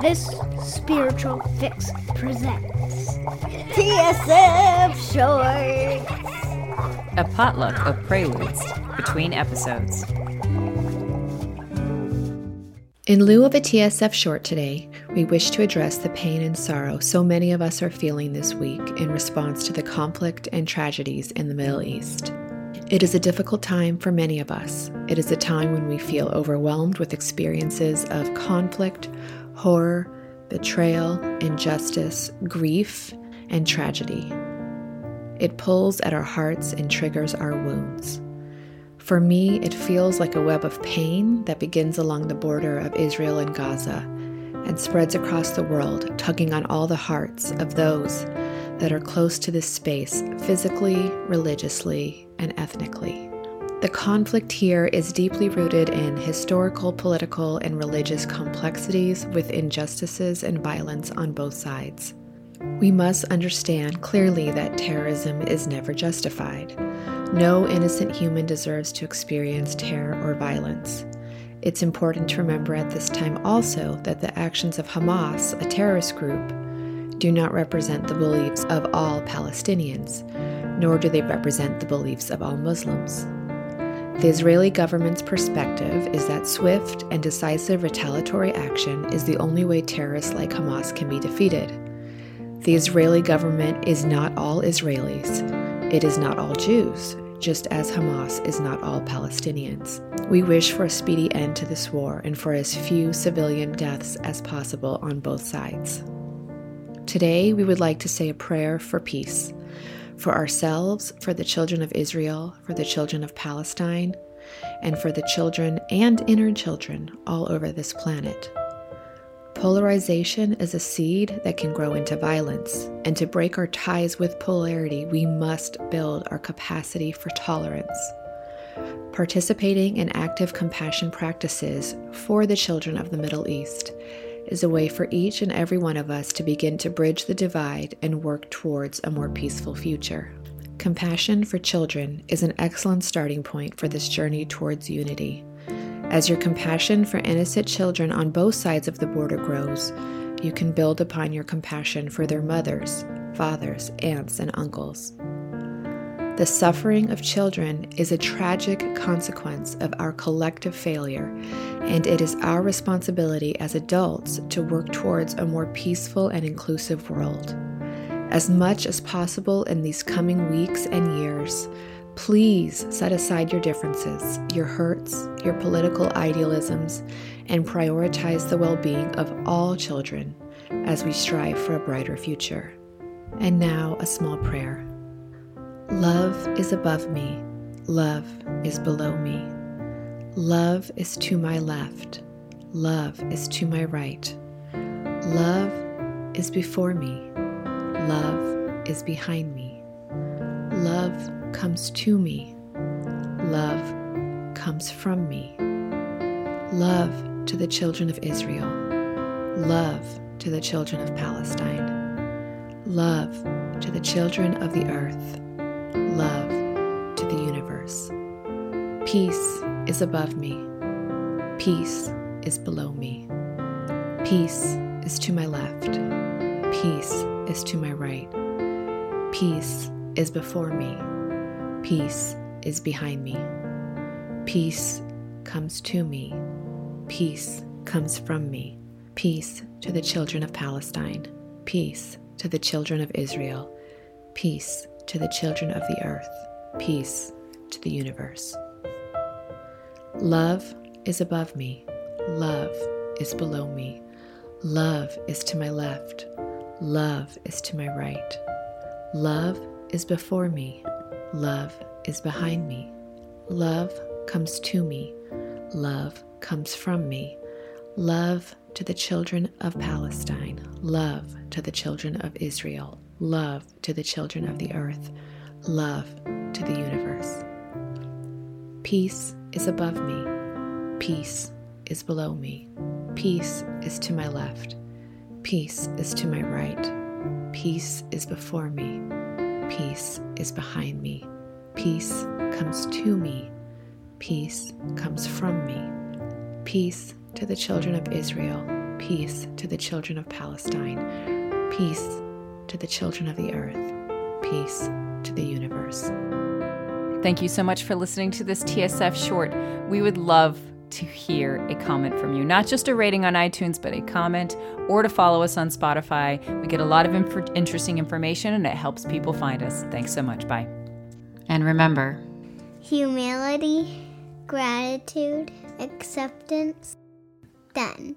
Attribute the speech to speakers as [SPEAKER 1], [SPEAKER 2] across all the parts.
[SPEAKER 1] This spiritual fix presents TSF Shorts.
[SPEAKER 2] A potluck of preludes between episodes.
[SPEAKER 3] In lieu of a TSF short today, we wish to address the pain and sorrow so many of us are feeling this week in response to the conflict and tragedies in the Middle East. It is a difficult time for many of us. It is a time when we feel overwhelmed with experiences of conflict, horror, betrayal, injustice, grief, and tragedy. It pulls at our hearts and triggers our wounds. For me, it feels like a web of pain that begins along the border of Israel and Gaza and spreads across the world, tugging on all the hearts of those that are close to this space physically, religiously, and ethnically. The conflict here is deeply rooted in historical, political, and religious complexities with injustices and violence on both sides. We must understand clearly that terrorism is never justified. No innocent human deserves to experience terror or violence. It's important to remember at this time also that the actions of Hamas, a terrorist group, do not represent the beliefs of all Palestinians, nor do they represent the beliefs of all Muslims. The Israeli government's perspective is that swift and decisive retaliatory action is the only way terrorists like Hamas can be defeated. The Israeli government is not all Israelis, it is not all Jews, just as Hamas is not all Palestinians. We wish for a speedy end to this war and for as few civilian deaths as possible on both sides. Today, we would like to say a prayer for peace for ourselves, for the children of Israel, for the children of Palestine, and for the children and inner children all over this planet. Polarization is a seed that can grow into violence, and to break our ties with polarity, we must build our capacity for tolerance. Participating in active compassion practices for the children of the Middle East is a way for each and every one of us to begin to bridge the divide and work towards a more peaceful future. Compassion for children is an excellent starting point for this journey towards unity. As your compassion for innocent children on both sides of the border grows, you can build upon your compassion for their mothers, fathers, aunts, and uncles. The suffering of children is a tragic consequence of our collective failure, and it is our responsibility as adults to work towards a more peaceful and inclusive world. As much as possible in these coming weeks and years, please set aside your differences, your hurts, your political idealisms, and prioritize the well being of all children as we strive for a brighter future. And now, a small prayer. Love is above me, love is below me. Love is to my left, love is to my right. Love is before me, love is behind me. Love comes to me, love comes from me. Love to the children of Israel, love to the children of Palestine, love to the children of the earth love to the universe. Peace is above me. Peace is below me. Peace is to my left. Peace is to my right. Peace is before me. Peace is behind me. Peace comes to me. Peace comes from me. Peace to the children of Palestine. Peace to the children of Israel. Peace to the children of the earth, peace to the universe. Love is above me, love is below me, love is to my left, love is to my right, love is before me, love is behind me, love comes to me, love comes from me, love to the children of Palestine, love to the children of Israel, love to the children of the earth, love to the universe. Peace is above me, peace is below me, peace is to my left, peace is to my right, peace is before me, peace is behind me, peace comes to me, peace comes from me, peace to the children of Israel, Peace to the children of Palestine. Peace to the children of the earth. Peace to the universe.
[SPEAKER 2] Thank you so much for listening to this TSF short. We would love to hear a comment from you, not just a rating on iTunes, but a comment or to follow us on Spotify. We get a lot of inf- interesting information and it helps people find us. Thanks so much. Bye. And remember
[SPEAKER 1] Humility, gratitude, acceptance. Done.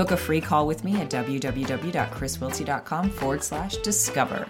[SPEAKER 4] book a free call with me at www.chriswiltsey.com forward slash discover.